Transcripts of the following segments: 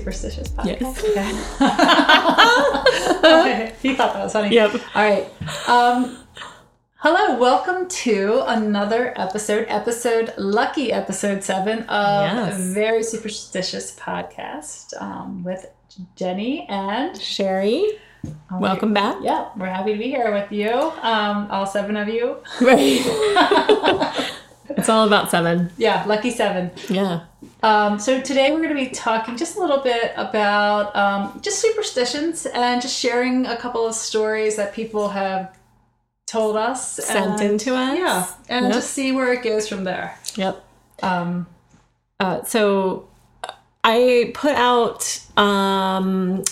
superstitious podcast. Yes. Okay. okay. He thought that was funny. Yep. All right. Um, hello. Welcome to another episode, episode lucky episode seven of Yes. a very superstitious podcast um, with Jenny and Sherry, Oh, welcome back. Yeah, we're happy to be here with you, um, all seven of you. Right. it's all about seven. Yeah, lucky seven. Yeah. Um, so today we're going to be talking just a little bit about um, just superstitions and just sharing a couple of stories that people have told us, Sent and, into us. yeah, and Yep. just see where it goes from there. Yep. Um, Uh, so I put out um,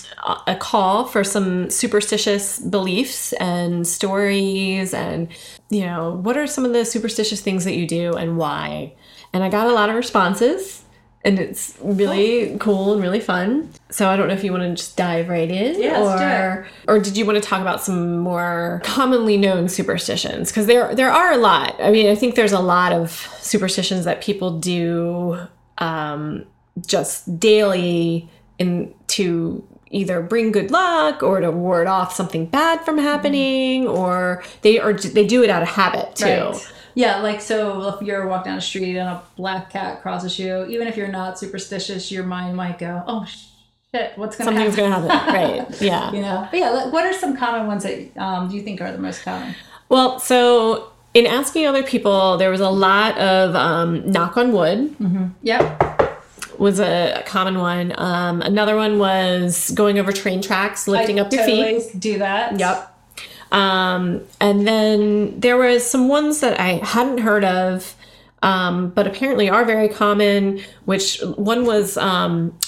a call for some superstitious beliefs and stories, and you know, what are some of the superstitious things that you do and why? And I got a lot of responses, and it's really cool and really fun. So I don't know if you want to just dive right in, Yeah, or or did you want to talk about some more commonly known superstitions? Because there there are a lot. I mean, I think there's a lot of superstitions that people do um, just daily in to either bring good luck or to ward off something bad from happening, or they are they do it out of habit too. right. Yeah, like so if you're walking down the street and a black cat crosses you, even if you're not superstitious, your mind might go, "Oh shit, what's going to happen?" Something's gonna happen, right? Yeah. You know. But yeah, like, what are some common ones that um, do you think are the most common? Well, so in asking other people, there was a lot of um, knock on wood. Yep. was a, a common one. Um, another one was going over train tracks, lifting I up your feet. Do that. Yep. Um, and then there was some ones that I hadn't heard of, um, but apparently are very common. Which one was um,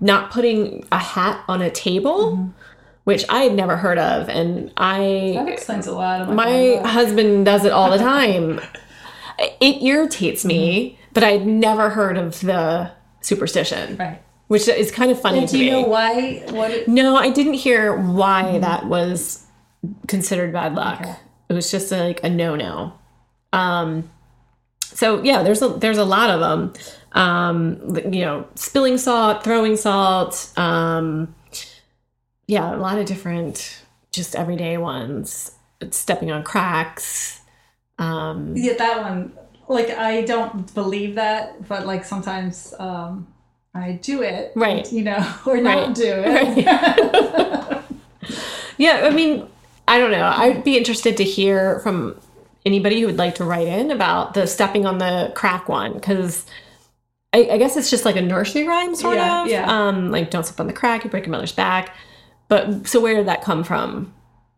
not putting a hat on a table, which I had never heard of, and I That explains a lot. Of my husband does it all the time. It irritates me, but I'd never heard of the superstition, right. which is kind of funny And do you me. know why? What? It, no, I didn't hear why that was considered bad luck. Okay. It was just like a no-no. Um, so yeah, there's a there's a lot of them. Um, you know, spilling salt, throwing salt. Um, yeah, a lot of different, just everyday ones. Stepping on cracks. Um, yeah, that one. Like I don't believe that, but like sometimes um, I do it. Right. You know, or not Right. do it. Yeah, I mean, I don't know. I'd be interested to hear from anybody who would like to write in about the stepping on the crack one because I, I guess it's just like a nursery rhyme, sort Yeah, of. yeah. Um, like don't step on the crack, you break your mother's back. But so where did that come from?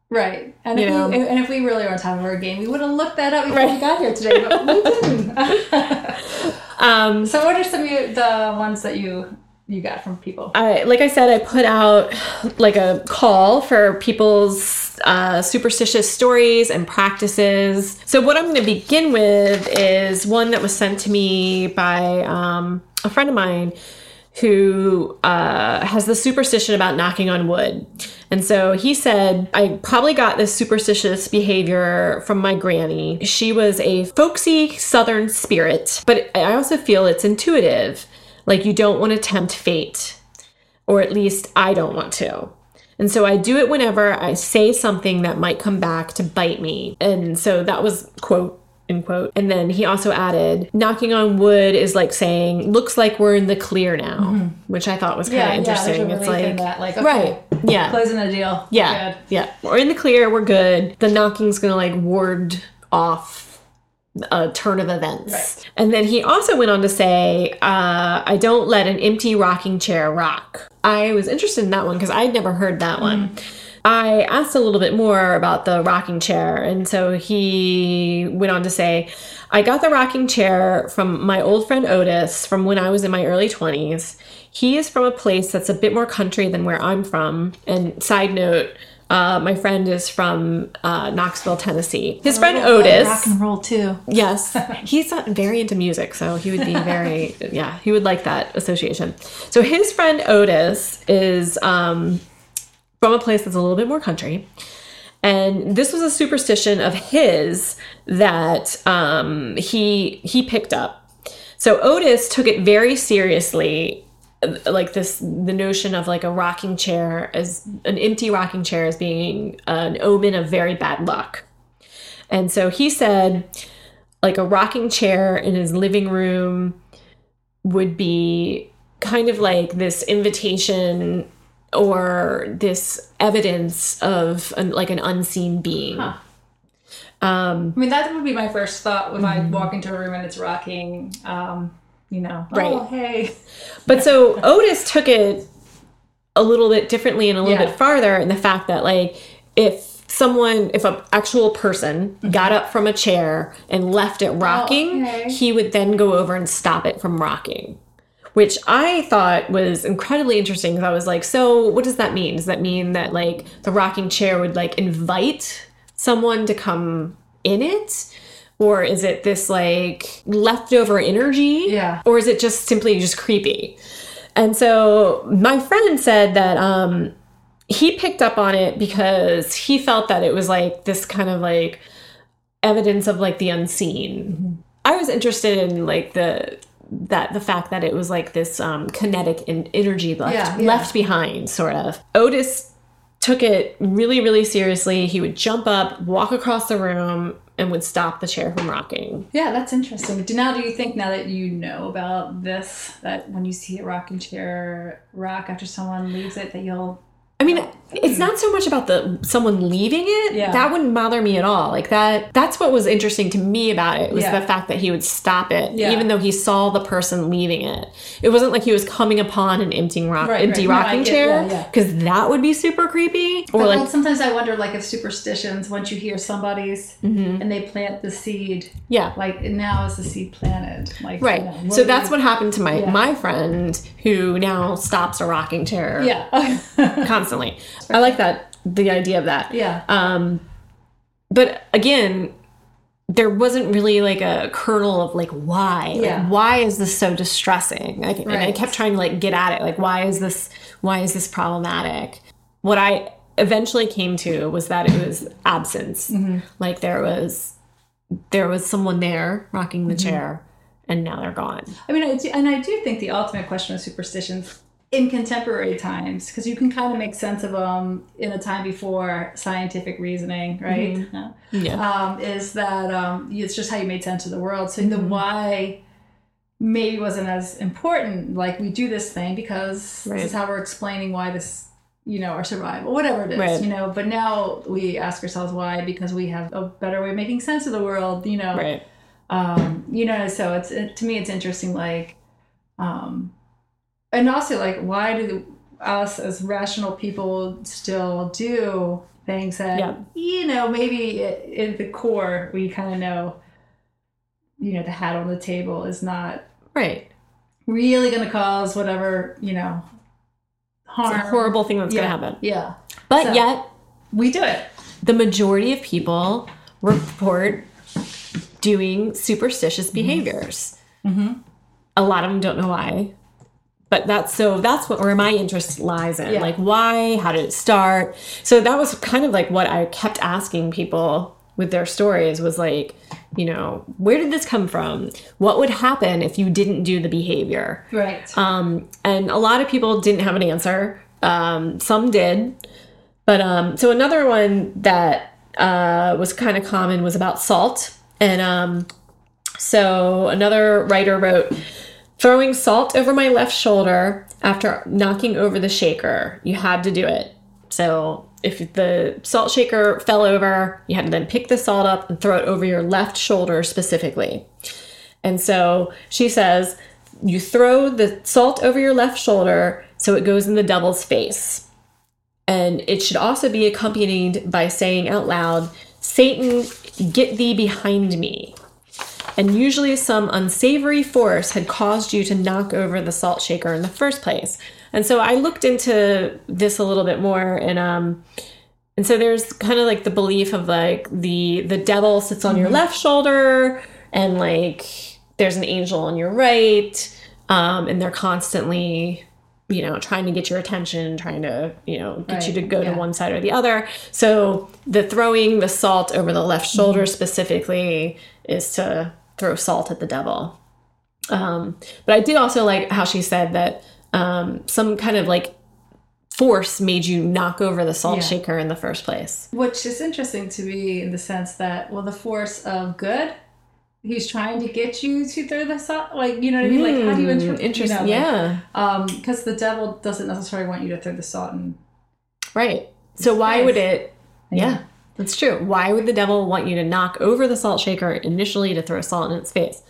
right. And You if know. we, and if we really were on top of our game, we would have looked that up before Right. we got here today, but we didn't. Um, so, what are some of the ones that you you got from people? I, like I said, I put out like a call for people's uh, superstitious stories and practices. So, what I'm going to begin with is one that was sent to me by um, a friend of mine who uh, has the superstition about knocking on wood. And so he said, I probably got this superstitious behavior from my granny. She was a folksy southern spirit, but I also feel it's intuitive. Like you don't want to tempt fate, or at least I don't want to. And so I do it whenever I say something that might come back to bite me. And so that was quote end quote. And then he also added, knocking on wood is like saying, looks like we're in the clear now, mm-hmm. which I thought was kind of interesting. a it's like that. Like, okay, right. Yeah. closing the deal. Yeah. Yeah. We're in the clear, we're good. The knocking's gonna like ward off a turn of events. Right. And then he also went on to say, uh, I don't let an empty rocking chair rock. I was interested in that one because I'd never heard that one. I asked a little bit more about the rocking chair, and so he went on to say, I got the rocking chair from my old friend Otis from when I was in my early 20s. He is from a place that's a bit more country than where I'm from. And side note, uh, my friend is from uh, Knoxville, Tennessee. His friend Otis. Rock and roll too. Yes, he's not very into music, so he would be very yeah, he would like that association. So his friend Otis is um, from a place that's a little bit more country, And this was a superstition of his that um, he he picked up. So Otis took it very seriously like this the notion of like a rocking chair as an empty rocking chair as being an omen of very bad luck. And so he said like a rocking chair in his living room would be kind of like this invitation or this evidence of an, like an unseen being. Huh. Um, I mean, that would be my first thought when I walk into a room and it's rocking. Um, you know, Right. oh, hey. But so Otis took it a little bit differently and a little Yeah. bit farther in the fact that like if someone if an actual person got up from a chair and left it rocking, Mm-hmm. Oh, okay. he would then go over and stop it from rocking. Which I thought was incredibly interesting because I was like, so what does that mean? Does that mean that like the rocking chair would like invite someone to come in it? Or is it this like leftover energy? Yeah. Or is it just simply just creepy? And so my friend said that um, he picked up on it because he felt that it was like this kind of like evidence of like the unseen. I was interested in like the that the fact that it was like this um, kinetic en- energy left Yeah, yeah. left behind, sort of. Otis took it really, really seriously. He would jump up, walk across the room, and would stop the chair from rocking. Yeah, that's interesting. Do now do you think now that you know about this that when you see a rocking chair rock after someone leaves it that you'll I mean, it's not so much about the someone leaving it. Yeah. That wouldn't bother me at all. Like that that's what was interesting to me about it was Yeah. the fact that he would stop it Yeah. even though he saw the person leaving it. It wasn't like he was coming upon an empty rock Right, empty right. Rocking get- chair cuz that would be super creepy. Or But like well, sometimes I wonder like if superstitions once you hear somebody's mm-hmm. and they plant the seed yeah. like now is the seed planted like Right. you know, so that's what happened to my my friend who now stops a rocking chair yeah constantly. I like that the idea of that. yeah Um, but again, there wasn't really like a kernel of like why. Like, Yeah. why is this so distressing? Like, And I kept trying to like get at it. Like, why is this? Why is this problematic? What I eventually came to was that it was absence. Mm-hmm. Like there was there was someone there rocking the Mm-hmm. chair, and now they're gone. I mean, I do, and I do think the ultimate question of superstitions in contemporary times, because you can kind of make sense of them in a time before scientific reasoning, right? Yeah. Yeah. Um, is that um, it's just how you made sense of the world. So the why maybe wasn't as important. Like we do this thing because Right. this is how we're explaining why this. You know, our survival, whatever it is, Right. you know. But now we ask ourselves why because we have a better way of making sense of the world, you know Right. um you know so it's it, to me it's interesting like um and also like why do us as rational people still do things that Yeah. you know maybe in the core we kind of know you know the hat on the table is not Right. really going to cause whatever you know It's harm a horrible thing that's yeah. gonna happen. yeah But So- yet we do it the majority of people report doing superstitious Mm-hmm. behaviors. A lot of them don't know why. But that's so that's what where my interest lies in. Yeah. Like why? How did it start? So that was kind of like what I kept asking people with their stories was like, you know, where did this come from? What would happen if you didn't do the behavior? right Um, and a lot of people didn't have an answer. Um, some did. But um, so another one that uh, was kind of common was about salt. And um, so another writer wrote, throwing salt over my left shoulder after knocking over the shaker. You had to do it. So if the salt shaker fell over, you had to then pick the salt up and throw it over your left shoulder specifically. And so she says, you throw the salt over your left shoulder so it goes in the devil's face. And it should also be accompanied by saying out loud, Satan, get thee behind me. And usually some unsavory force had caused you to knock over the salt shaker in the first place. And so I looked into this a little bit more and um and so there's kind of like the belief of like the the devil sits on your left shoulder and like there's an angel on your right um and they're constantly you know, trying to get your attention, trying to, you know, get you to go yeah. to one side or the other. So the throwing the salt over the left shoulder Mm-hmm. specifically is to throw salt at the devil. Um, but I did also like how she said that um, some kind of like force made you knock over the salt Yeah. shaker in the first place. Which is interesting to me in the sense that, well, the force of good, he's trying to get you to throw the salt. Like, you know what I mean? Like, how do you interpret? Interesting. You know, like, yeah. Um, because the devil doesn't necessarily want you to throw the salt in. Right. So why would it? Yeah, that's true. Why would the devil want you to knock over the salt shaker initially to throw salt in its face?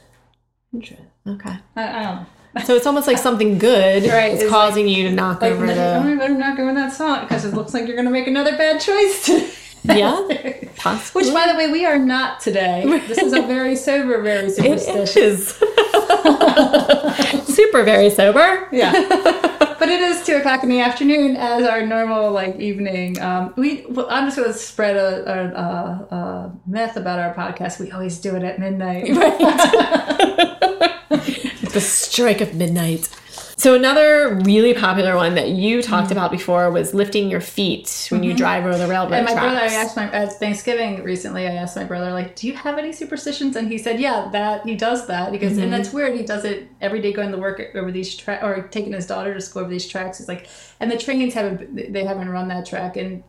Interesting. Okay. I, I don't know. So it's almost like something good Right, is it's causing you to knock Like, over no, the. you better not go in that salt because it looks like you're going to make another bad choice today. Yeah, possibly. Which, by the way, we are not today. This is a very sober, very it superstitious. super very sober. Yeah. but it is two o'clock in the afternoon as our normal like evening. Um, we well, I'm just going to spread a, a, a, a myth about our podcast. We always do it at midnight. the strike of midnight. So another really popular one that you talked about before was lifting your feet when you drive over the railroad Mm-hmm. And my tracks. brother, I asked my at Thanksgiving recently. I asked my brother, like, "Do you have any superstitions?" And he said, "Yeah, that he does that." because Mm-hmm. and that's weird. He does it every day, going to work over these tracks, or taking his daughter to school over these tracks. He's like, and the trains haven't they haven't run that track and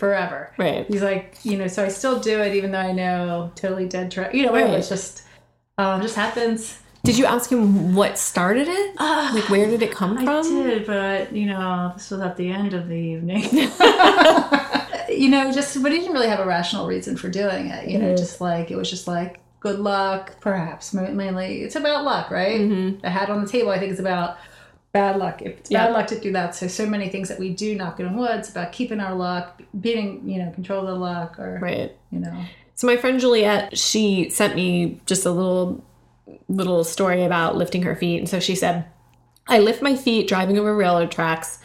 forever. Right. He's like, you know, so I still do it even though I know totally dead track. You know, whatever. Right. It's just, um, just happens. Did you ask him what started it? Ah, Like, where did it come I from? did, but you know, this was at the end of the evening. you know, just but he didn't really have a rational reason for doing it. You know, Mhm. just like it was just like good luck, perhaps mainly. It's about luck, right? Mhm. The hat on the table, I think, is about bad luck. If it's bad luck to do that, so so many things that we do knock on wood. It's about keeping our luck, being you know, control of the luck, or Right. you know, So my friend Juliet, she sent me just a little little story about lifting her feet. And so she said, I lift my feet driving over railroad tracks.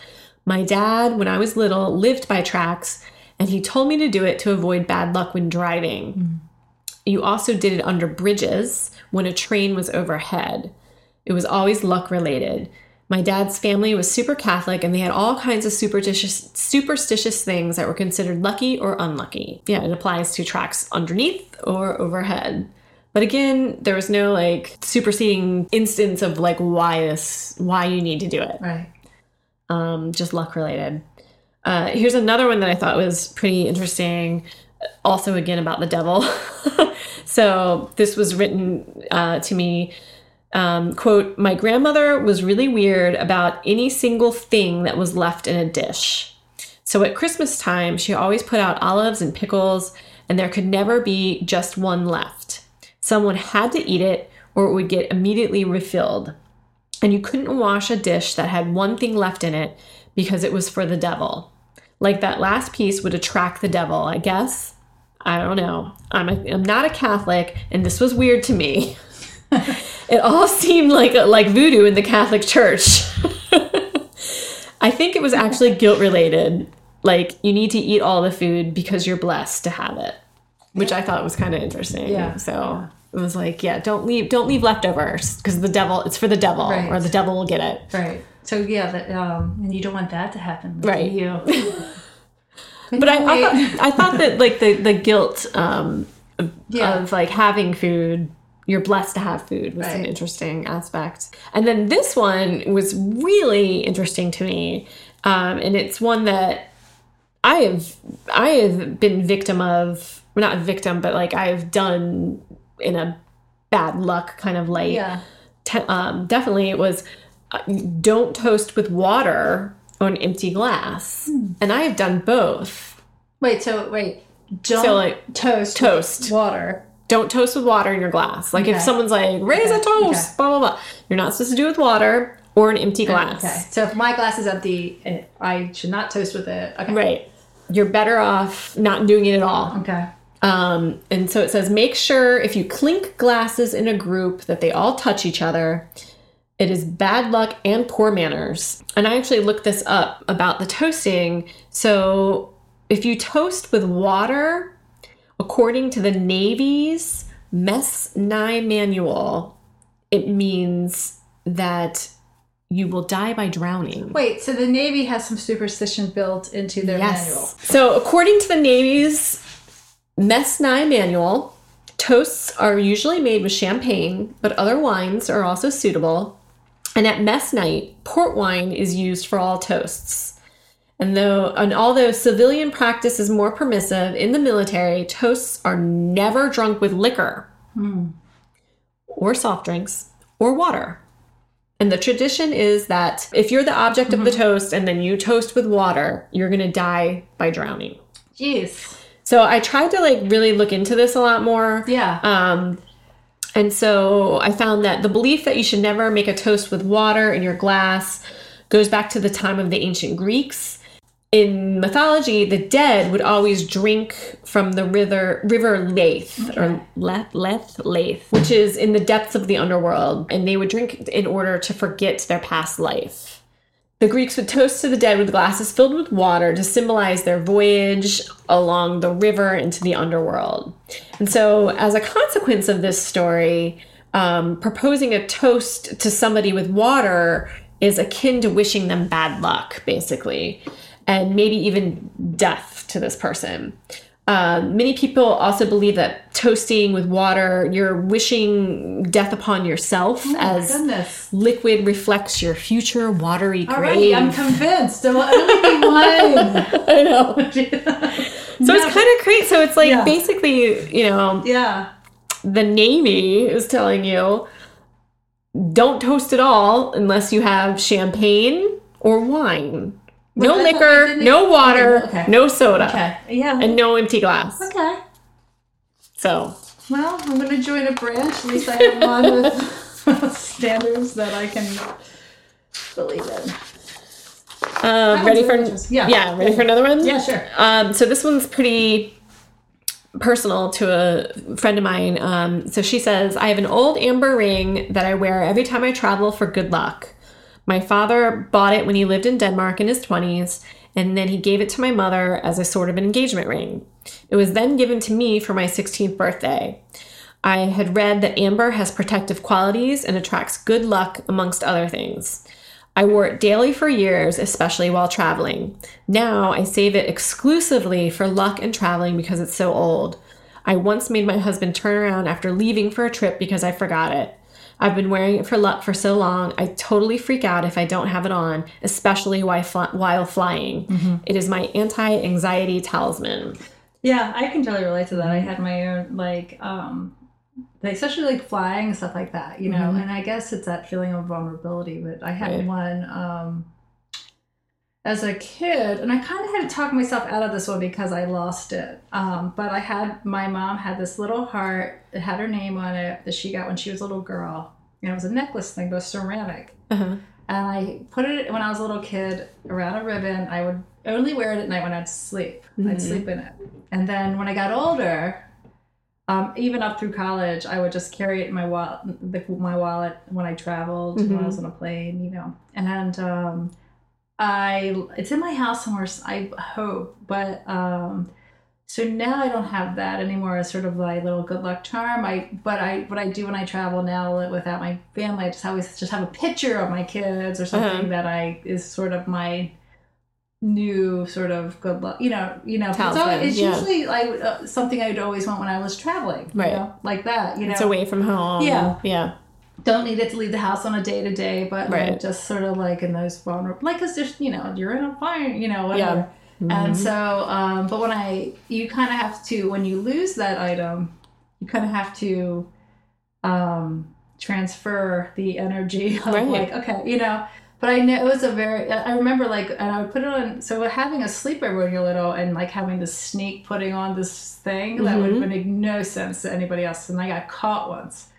My dad, when I was little, lived by tracks, and he told me to do it to avoid bad luck when driving. Hmm. You also did it under bridges when a train was overhead. It was always luck related. My dad's family was super Catholic and they had all kinds of superstitious superstitious things that were considered lucky or unlucky. Yeah, it applies to tracks underneath or overhead. But again, there was no like superseding instance of like why this why you need to do it. right? Um, just luck related. Uh, here's another one that I thought was pretty interesting. Also, again about the devil. so this was written uh, to me. Um, quote: My grandmother was really weird about any single thing that was left in a dish. So at Christmas time, she always put out olives and pickles, and there could never be just one left. Someone had to eat it, or it would get immediately refilled and you couldn't wash a dish that had one thing left in it because it was for the devil. Like that last piece would attract the devil, I guess. I don't know. I'm, a, I'm not a Catholic, and this was weird to me. it all seemed like like voodoo in the Catholic Church. I think it was actually guilt related. Like you need to eat all the food because you're blessed to have it, which I thought was kind of interesting. Yeah. So it was like, yeah, don't leave don't leave leftovers because the devil it's for the devil Right. or the devil will get it. Right. So yeah, that, um, and you don't want that to happen, Right. You. But I, I, thought, I thought that like the the guilt um, of, Yeah. of like having food, you're blessed to have food was an interesting aspect. And then this one was really interesting to me, um, and it's one that I have I have been victim of, well, not victim, but like I have done in a bad luck kind of light. yeah. Te- um, definitely it was uh, don't toast with water on empty glass, Hmm. and I have done both. Wait. So wait. Don't So, like, toast. toast. water. don't toast with water in your glass. Like if someone's like, raise a toast, okay. blah, blah, blah. You're not supposed to do it with water or an empty glass. Okay. So if my glass is empty, eh, I should not toast with it. Okay. Right. You're better off not doing it at all. Okay. Um, and so it says, make sure if you clink glasses in a group that they all touch each other. It is bad luck and poor manners. And I actually looked this up about the toasting. So if you toast with water, according to the Navy's Mess Night manual, it means that you will die by drowning. Wait, so the Navy has some superstition built into their manual. So, according to the Navy's Mess Night manual, toasts are usually made with champagne, but other wines are also suitable. And at mess night, port wine is used for all toasts. And though and although civilian practice is more permissive in the military, toasts are never drunk with liquor hmm. or soft drinks or water. And the tradition is that if you're the object of the toast and then you toast with water, you're going to die by drowning. Jeez. So I tried to like really look into this a lot more. Yeah. Um, and so I found that the belief that you should never make a toast with water in your glass goes back to the time of the ancient Greeks. In mythology, the dead would always drink from the river River Leith or Leth Leth Leith, which is in the depths of the underworld, and they would drink in order to forget their past life. The Greeks would toast to the dead with glasses filled with water to symbolize their voyage along the river into the underworld. And so, as a consequence of this story, um, proposing a toast to somebody with water is akin to wishing them bad luck, basically, and maybe even death to this person. Um, many people also believe that toasting with water, you're wishing death upon yourself Oh as goodness. liquid reflects your future watery grave. Alrighty, I'm convinced. It will only be one. I know. So it's kind of great. So it's like Yeah. basically, you know, yeah. the Navy is telling you don't toast at all unless you have champagne or wine. No But I thought liquor, no water, Okay. no soda, Okay. Yeah. and no empty glass. okay. So Well, I'm going to join a branch. At least I have one with standards that I can believe in. um, ready for. Yeah. yeah, ready for another one? Yeah, sure. Um, so this one's pretty personal to a friend of mine. Um, so she says, I have an old amber ring that I wear every time I travel for good luck. My father bought it when he lived in Denmark in his 20s, and then he gave it to my mother as a sort of an engagement ring. It was then given to me for my 16th birthday. I had read that amber has protective qualities and attracts good luck, amongst other things. I wore it daily for years, especially while traveling. Now I save it exclusively for luck and traveling because it's so old. I once made my husband turn around after leaving for a trip because I forgot it. I've been wearing it for luck for so long, I totally freak out if I don't have it on, especially while, fly- while flying. It is my anti anxiety talisman. Yeah, I can totally relate to that. I had my own like um especially like flying and stuff like that, you know. And I guess it's that feeling of vulnerability. But I had Right. one um as a kid, and I kind of had to talk myself out of this one because I lost it. Um, but I had my mom had this little heart. It had her name on it that she got when she was a little girl. And it was a necklace thing, but ceramic. Uh-huh. And I put it when I was a little kid around a ribbon. I would only wear it at night when I'd sleep. I'd sleep in it. And then when I got older, um, even up through college, I would just carry it in my wallet, my wallet when I traveled, when I was on a plane, you know. And um, I, it's in my house somewhere. I hope, but um, so now I don't have that anymore as sort of my little good luck charm. I, but I, what I do when I travel now without my family, I just always just have a picture of my kids or something Uh-huh. that I is sort of my new sort of good luck. You know, you know. So it's yeah. usually like uh, something I'd always want when I was traveling, you Right. know, like that. You know, It's away from home. Yeah. Yeah. Don't need it to leave the house on a day to day, but like, just sort of like in those vulnerable, like, cause there's, you know, you're in a fire, you know, whatever. And so, um, but when I, you kind of have to, when you lose that item, you kind of have to, um, transfer the energy of Right. like, okay, you know, but I know it was a very, I remember like, and I would put it on, so having a sleepover when you're little and like having to sneak putting on this thing that would make no sense to anybody else. And I got caught once.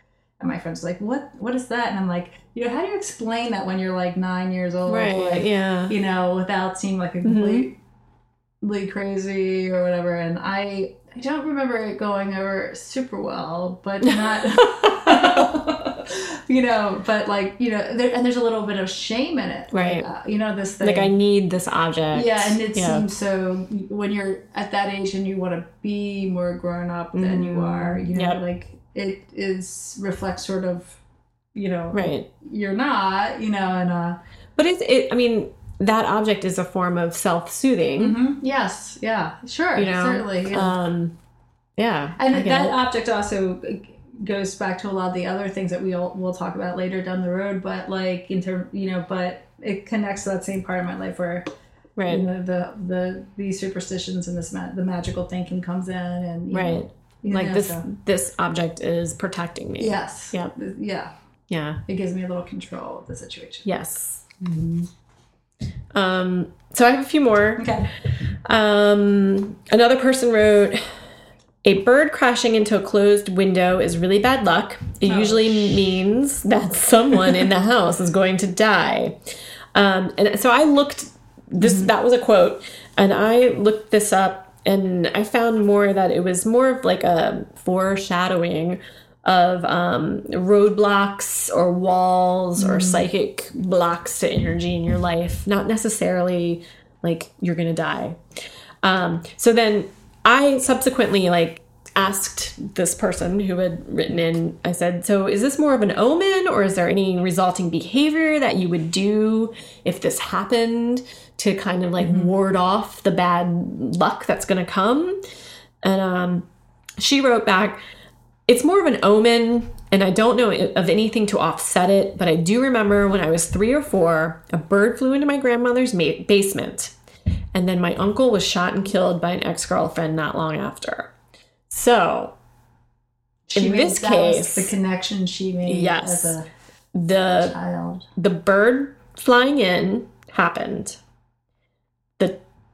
And my friend's like, "What? What is that?" And I'm like, "You know, how do you explain that when you're like nine years old, Right. like, yeah. you know, without seeming like a completely crazy or whatever?" And I, I don't remember it going over super well, but not, you know, but like you know, there, and there's a little bit of shame in it, Right. Uh, you know, this thing, Like I need this object. yeah, and it Yeah. seems so when you're at that age and you want to be more grown up than you Mhm. are, you know, Yep. like it is reflects sort of you know, Right. you're not, you know, and uh, But it's it. I mean, that object is a form of self-soothing. mhm, yes, yeah, sure, You know. certainly, yeah. Um. Yeah. and that it. object also goes back to a lot of the other things that we'll we'll talk about later down the road. But like in term, you know, but it connects to that same part of my life where right. you know the the these superstitions and this ma- the magical thinking comes in and you know, Right. You Like this. so- This object is protecting me. Yes. Yep. Yeah. Yeah. It gives me a little control of the situation. Yes. Um. So I have a few more. Okay. Um, another person wrote, "A bird crashing into a closed window is really bad luck. It Oh, usually means that someone in the house is going to die." Um, and so I looked. This that was a quote, and I looked this up, and I found more that it was more of like a foreshadowing of um, roadblocks or walls or psychic blocks to energy in your life, not necessarily like you're gonna die. Um, so then I subsequently like asked this person who had written in, I said, So is this more of an omen or is there any resulting behavior that you would do if this happened to kind of like ward off the bad luck that's gonna come? And um, she wrote back, it's more of an omen, and I don't know of anything to offset it, but I do remember when I was three or four, a bird flew into my grandmother's ma- basement, and then my uncle was shot and killed by an ex girlfriend not long after. So, She In this case- the connection she made Yes. as a the child. the bird flying in happened.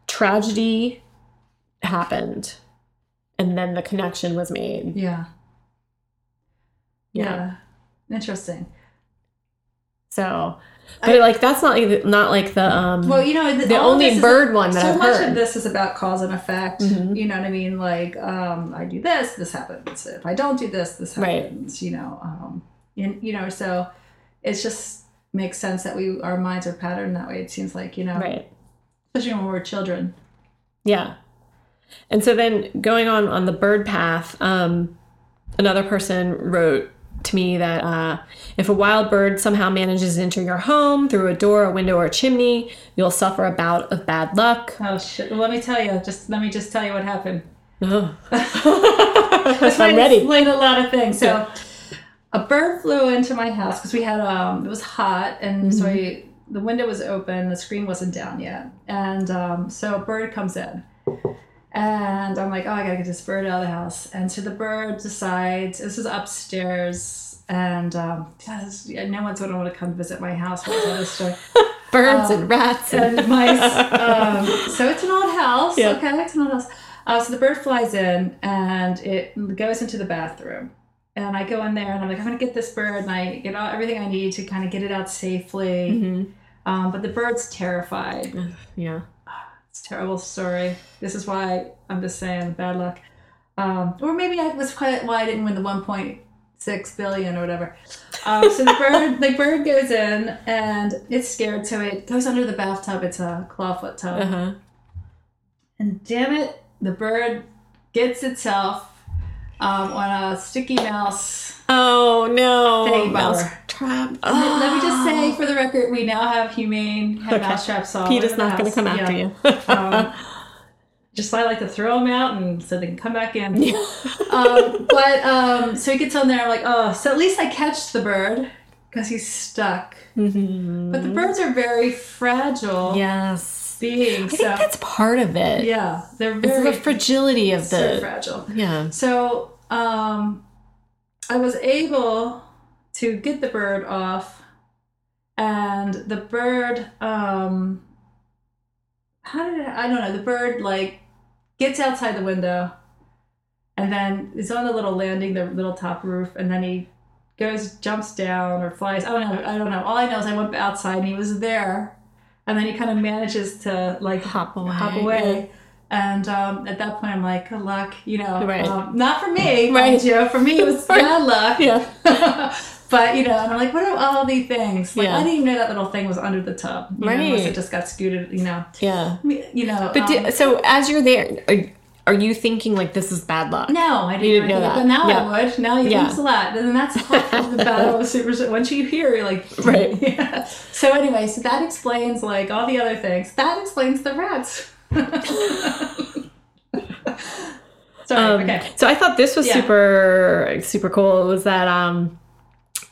The tragedy happened, and then the connection was made. Yeah. Yeah. Yeah. Interesting. So, but like that's not like the, not like the um. Well, you know, the all only this is- bird one that so I've much heard. of this is about cause and effect. Mhm. You know what I mean? Like, um, I do this, this happens. If I don't do this, this Right. happens. You know, um, and, you know, so it's just makes sense that we our minds are patterned that way. It seems like you know, right. Especially when we're children. Yeah. And so then going on on the bird path, um, another person wrote to me that uh, if a wild bird somehow manages to enter your home through a door, a window, or a chimney, you'll suffer a bout of bad luck. Oh shit! Well, let me tell you. Just let me just tell you what happened. Oh. I'm ready. Explain a lot of things. So, a bird flew into my house because we had um, it was hot, and so Mm-hmm. I, the window was open, the screen wasn't down yet, and um, so a bird comes in, and I'm like, oh, I gotta get this bird out of the house, and so the bird decides this is upstairs, and um, yeah, no one's gonna want to come visit my house. I'll tell this story Birds Um, and rats. And, and mice. Um, so it's an old house. Yeah. Okay, it's an old house. Uh, so the bird flies in and it goes into the bathroom. And I go in there and I'm like, I'm gonna get this bird and I get all, everything I need to kind of get it out safely. Mhm. Um, but the bird's terrified. Yeah. It's a terrible story. This is why I'm just saying bad luck. Um, or maybe I was quite why I didn't win the 1.6 billion or whatever. Um, so the bird, the bird goes in and it's scared, so it goes under the bathtub. It's a clawfoot tub, Uh huh. and damn it, the bird gets itself um, on a sticky mouse. Oh no. You, Mouse trap. Let me just say, for the record, we now have humane head Okay. mouse traps all Pete is not going to come after Yeah. you. Um, just I like to throw them out and so they can come back in. um, but um, so he gets on there. I'm like, oh, so at least I catch the bird because he's stuck. Mhm. But the birds are very fragile Yes. beings. I So think that's part of it. yeah, they're It's very the fragility of so the. fragile. Yeah. So um, I was able to get the bird off, and the bird, um, how did it, I don't know, the bird like gets outside the window, and then is on the little landing, the little top roof, and then he goes, jumps down or flies. I don't know. I don't know. All I know is I went outside and he was there, and then he kind of manages to like Hop away. hop away. And um, at that point, I'm like, good luck, you know. Right. Um, not for me, Right. you. For me, it was bad luck. Yeah. but, you know, and I'm like, what are all these things? Like, Yeah. I didn't even know that little thing was under the tub. You know, unless Right. it just got scooted, you know. Yeah. You know. But um, do, so as you're there, are, are you thinking like this is bad luck? No, I didn't, You didn't know that. But now Yeah. I would. Now you Yeah. thanks a lot. And that's the battle with super. Once you hear, you're like, Right. Yeah. So anyway, so that explains like all the other things. That explains the rats. Sorry. Um, okay. So I thought this was Yeah. super super cool. It was that um,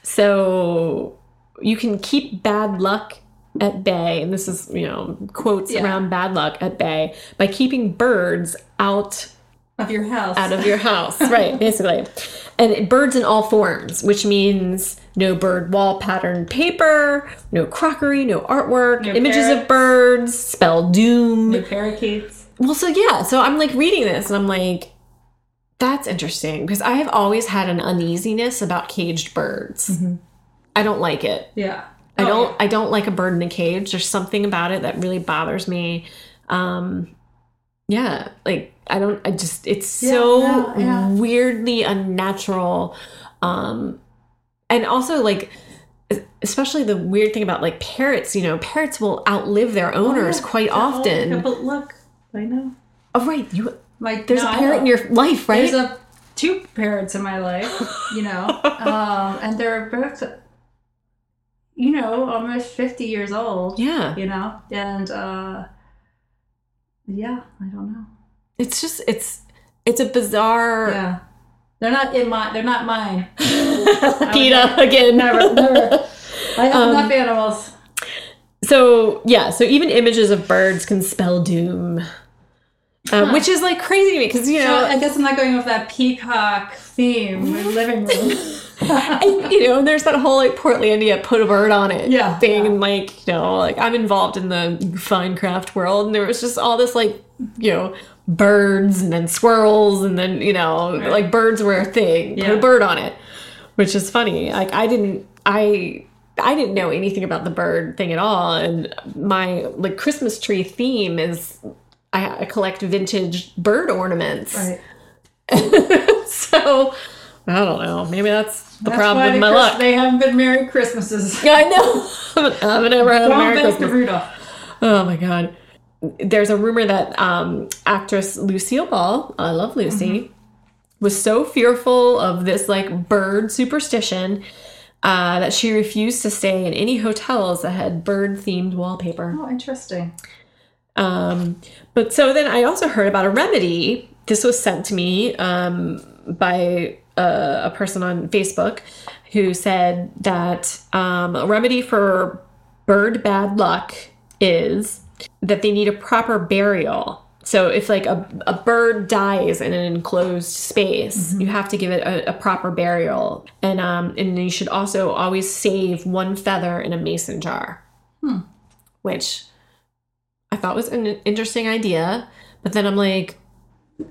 so you can keep bad luck at bay, and this is you know quotes Yeah. around bad luck at bay by keeping birds out Of your house. out of your house, right? Basically, and it- birds in all forms, which means no bird wall pattern paper, no crockery, no artwork, No images parrots. of birds, spell doom. the parakeets. Well, so yeah, so I'm like reading this and I'm like, that's interesting because I have always had an uneasiness about caged birds. I don't like it. Yeah. I Oh, don't. I don't like a bird in a cage. There's something about it that really bothers me. Um, yeah, like I don't. I just. It's so yeah, yeah. weirdly unnatural. Um, and also like. Especially the weird thing about like parrots, you know, parrots will outlive their owners yeah. quite Yeah, oh, often. But look, I know. Oh, right. You Like there's no, a parrot in your life, right? There's a two parrots in my life, you know, um, and they're both, you know, almost fifty years old. yeah. You know, and uh, yeah, I don't know. It's just it's it's a bizarre Yeah, they're not in my. They're not mine. PETA again. Never, never. I have Um, enough animals. So yeah, so even images of birds can spell doom, um, which is like crazy to me because you So know, I guess I'm not going with that peacock theme in living room. and, you know, there's that whole like Portlandia put a bird on it Yeah, thing, yeah. and like you know, like I'm involved in the fine craft world, and there was just all this like you know birds and then squirrels and then you know like birds were a thing. Put Yeah. a bird on it, which is funny. Like I didn't I. I didn't know anything about the bird thing at all, and my like Christmas tree theme is I, I collect vintage bird ornaments. right. so I don't know. Maybe that's the That's problem with my Chris- luck. They haven't been Merry Christmases. Yeah, I know. I haven't never had a Merry Christmas. Rudolph. Oh my god. There's a rumor that um, actress Lucille Ball, I love Lucy, was so fearful of this like bird superstition uh, that she refused to stay in any hotels that had bird themed wallpaper. Oh, interesting. Um, but so then I also heard about a remedy. This was sent to me um, by uh, a person on Facebook who said that um, a remedy for bird bad luck is that they need a proper burial. So if like a, a bird dies in an enclosed space, you have to give it a, a proper burial, and um, and you should also always save one feather in a mason jar, which I thought was an interesting idea. But then I'm like,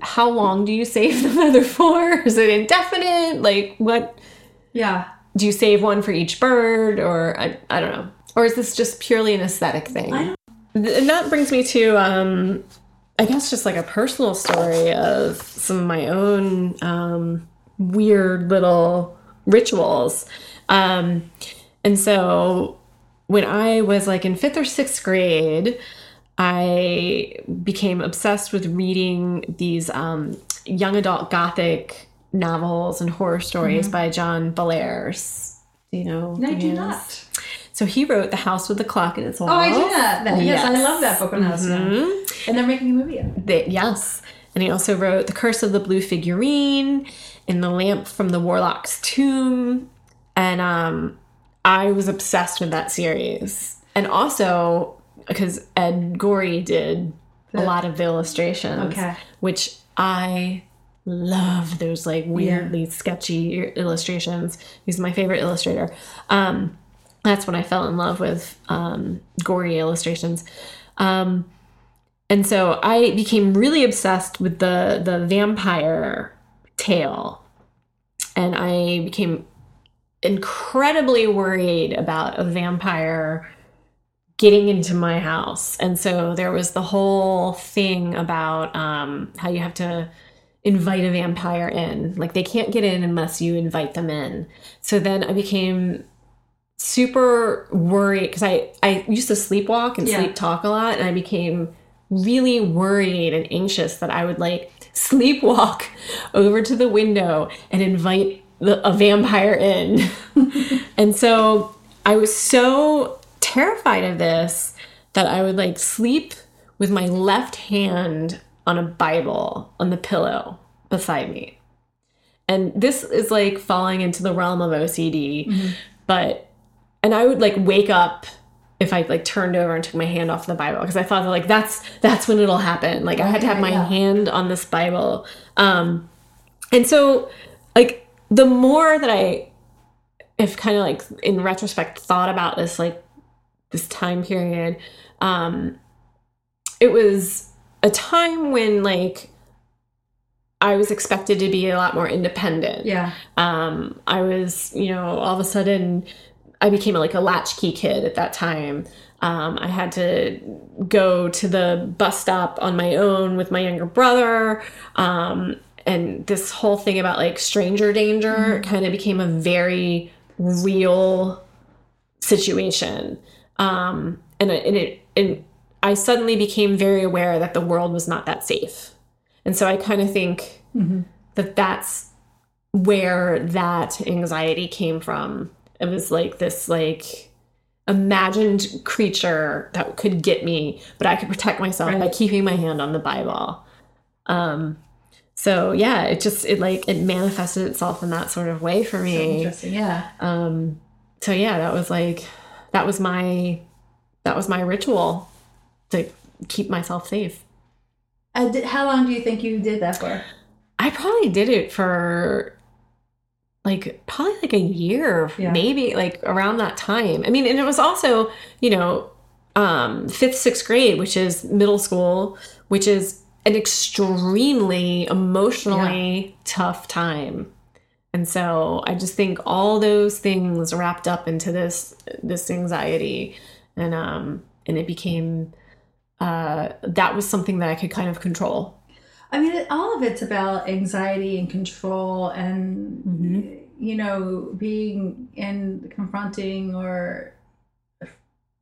how long do you save the feather for? Is it indefinite? Like, what Yeah. do you save one for each bird, or I, I don't know, or is this just purely an aesthetic thing? And that brings me to, um, I guess, just like a personal story of some of my own um, weird little rituals. Um, and so when I was like in fifth or sixth grade, I became obsessed with reading these um, young adult gothic novels and horror stories by John Bellairs. Do you know? No, I do not. So he wrote The House with the Clock in its walls. Oh, I do that. that. Yes. I love that book when I was young. Mhm. And they're making a movie of it. They- yes. And he also wrote The Curse of the Blue Figurine and The Lamp from the Warlock's Tomb. And um, I was obsessed with that series. And also because Ed Gorey did a lot of the illustrations, Okay. which I love those like weirdly sketchy illustrations. He's my favorite illustrator. Um, that's when I fell in love with um, gory illustrations. Um, and so I became really obsessed with the the vampire tale, and I became incredibly worried about a vampire getting into my house. And so there was the whole thing about um, how you have to invite a vampire in. Like they can't get in unless you invite them in. So then I became super worried because I, I used to sleepwalk and Yeah. sleep talk a lot and I became really worried and anxious that I would like sleepwalk over to the window and invite the, a vampire in. and so I was so terrified of this that I would like sleep with my left hand on a Bible on the pillow beside me. And this is like falling into the realm of OCD, mm-hmm. but and I would like wake up if I like turned over and took my hand off the Bible because I thought that like that's that's when it'll happen. Like I had to have my yeah. hand on this Bible. Um and so like the more that I if kind of like in retrospect thought about this like this time period, um it was a time when like I was expected to be a lot more independent. Yeah. Um, I was, you know, all of a sudden I became like a latchkey kid at that time. Um, I had to go to the bus stop on my own with my younger brother. Um, and this whole thing about like stranger danger mm-hmm. kind of became a very real situation. Um, and, and it, and I suddenly became very aware that the world was not that safe. And so I kind of think mm-hmm. that that's where that anxiety came from it was like this like imagined creature that could get me, but I could protect myself right. by keeping my hand on the Bible. Um so yeah, it just it like it manifested itself in that sort of way for me. So interesting, yeah. Um so yeah, that was like that was my that was my ritual to keep myself safe. Uh, did, how long do you think you did that for? I probably did it for like probably like a year, yeah. maybe like around that time. I mean, and it was also, you know, um, fifth, sixth grade, which is middle school, which is an extremely emotionally yeah. tough time. And so I just think all those things wrapped up into this this anxiety, and um, and it became uh, that was something that I could kind of control. I mean, all of it's about anxiety and control and, mm-hmm. you know, being in confronting or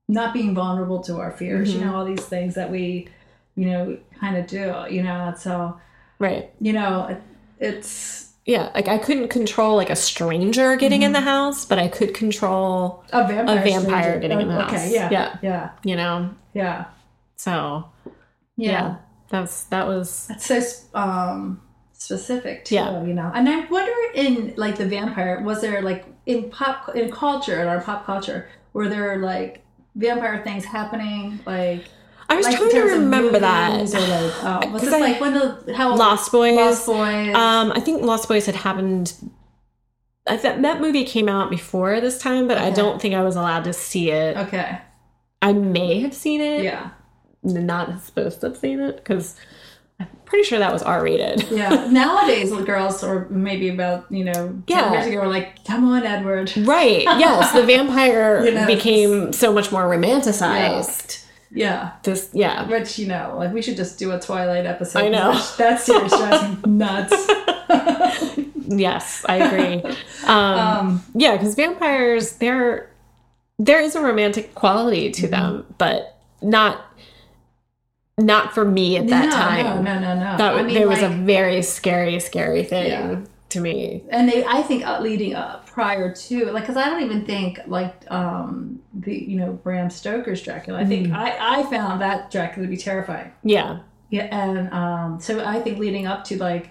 not being vulnerable to our fears, mm-hmm. you know, all these things that we, you know, kind of do, you know, so, right. You know, it, it's, yeah, like I couldn't control like a stranger getting mm-hmm. in the house, but I could control a vampire, a vampire getting in the house. Okay, yeah, yeah, yeah. You know, yeah. So, yeah. yeah. That's that was that's so um specific too, yeah. you know. And I wonder in like the vampire, was there like in pop in culture in our pop culture, were there like vampire things happening like I was like trying to remember that. Or like, oh, was it I, like when the how Lost Boys? Lost Boys. Um, I think Lost Boys had happened. I thought that movie came out before this time, but okay. I don't think I was allowed to see it. Okay. I may have seen it. Yeah not supposed to have seen it because I'm pretty sure that was R rated. yeah. Nowadays, the girls, or maybe about, you know, yeah. years ago, were like, come on, Edward. Right. Yes. The vampire you know, became so much more romanticized. Yeah. This, yeah. Which, you know, like we should just do a Twilight episode. I know. That, series drives me nuts. yes, I agree. Um, um, yeah, because vampires, they're, there is a romantic quality to mm-hmm. them, but not not for me at that no, time. No, no, no, no. That I mean, there was like, a very scary, scary thing yeah. to me. And they, I think, uh, leading up prior to, like, because I don't even think like um the you know Bram Stoker's Dracula. I think mm. I I found that Dracula to be terrifying. Yeah. Yeah, and um, so I think leading up to like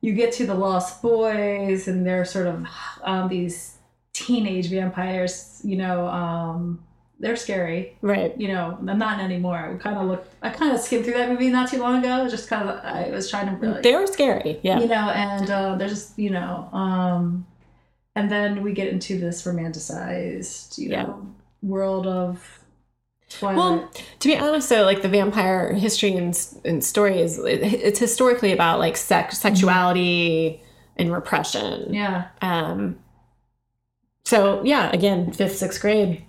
you get to the Lost Boys, and they're sort of um, these teenage vampires, you know. Um, they're scary. Right. You know, not anymore. We kind of look. I kind of skimmed through that movie not too long ago. Just kind of, I was trying to really. They were scary. Yeah. You know, and uh, there's, just, you know, um, and then we get into this romanticized, you yeah. know, world of. Twilight. Well, to be honest, though, like the vampire history and, and story is it's historically about like sex, sexuality, mm-hmm. and repression. Yeah. Um. So yeah, again, fifth, sixth grade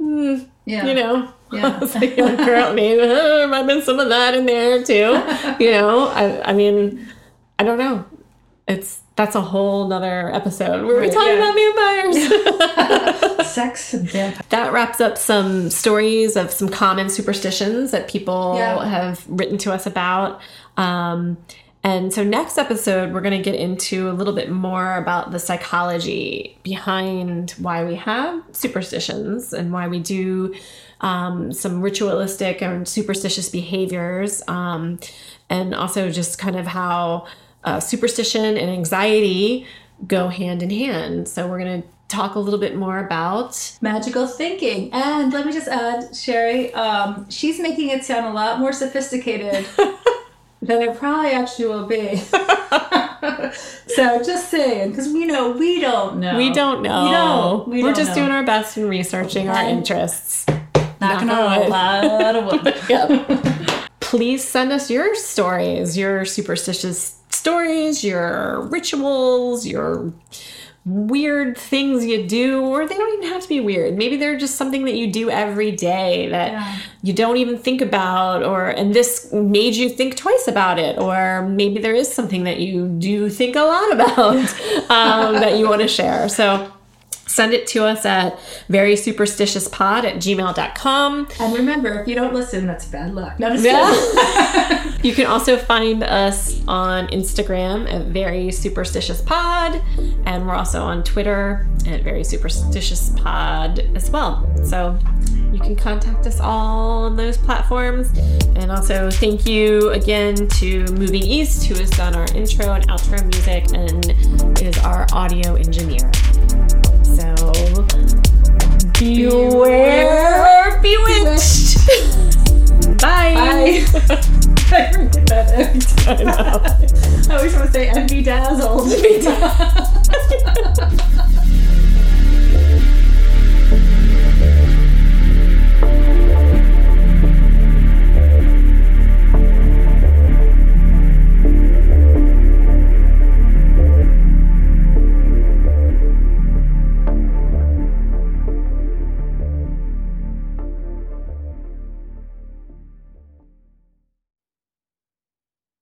mm, yeah. you know, yeah. as a young girl, I mean, there might have been some of that in there too. you know, I, I mean, I don't know. It's that's a whole nother episode where right, we talk yeah. about vampires. Sex and vampires. That wraps up some stories of some common superstitions that people yeah. have written to us about. Um, And so, next episode, we're going to get into a little bit more about the psychology behind why we have superstitions and why we do um, some ritualistic and superstitious behaviors, um, and also just kind of how uh, superstition and anxiety go hand in hand. So, we're going to talk a little bit more about magical thinking. And let me just add, Sherry, um, she's making it sound a lot more sophisticated than it probably actually will be. so just saying, because we know we don't know. We don't know. We don't. We We're just know. doing our best in researching our interests. knocking Knock on on a lot of wood. Yep. Please send us your stories, your superstitious stories, your rituals, your weird things you do, or they don't even have to be weird. Maybe they're just something that you do every day that Yeah. you don't even think about, or and this made you think twice about it, or maybe there is something that you do think a lot about um, that you want to share. So send it to us at very superstitiouspod at gmail.com. And remember, if you don't listen, that's bad luck. No, Yeah. you can also find us on Instagram at Very Superstitious Pod, and we're also on Twitter at Very Superstitious Pod as well. So you can contact us all on those platforms. And also, thank you again to Moving East, who has done our intro and outro music and is our audio engineer. So, beware, bewitched. Bye. Bye. I forget that every time. I always want to say and be dazzled.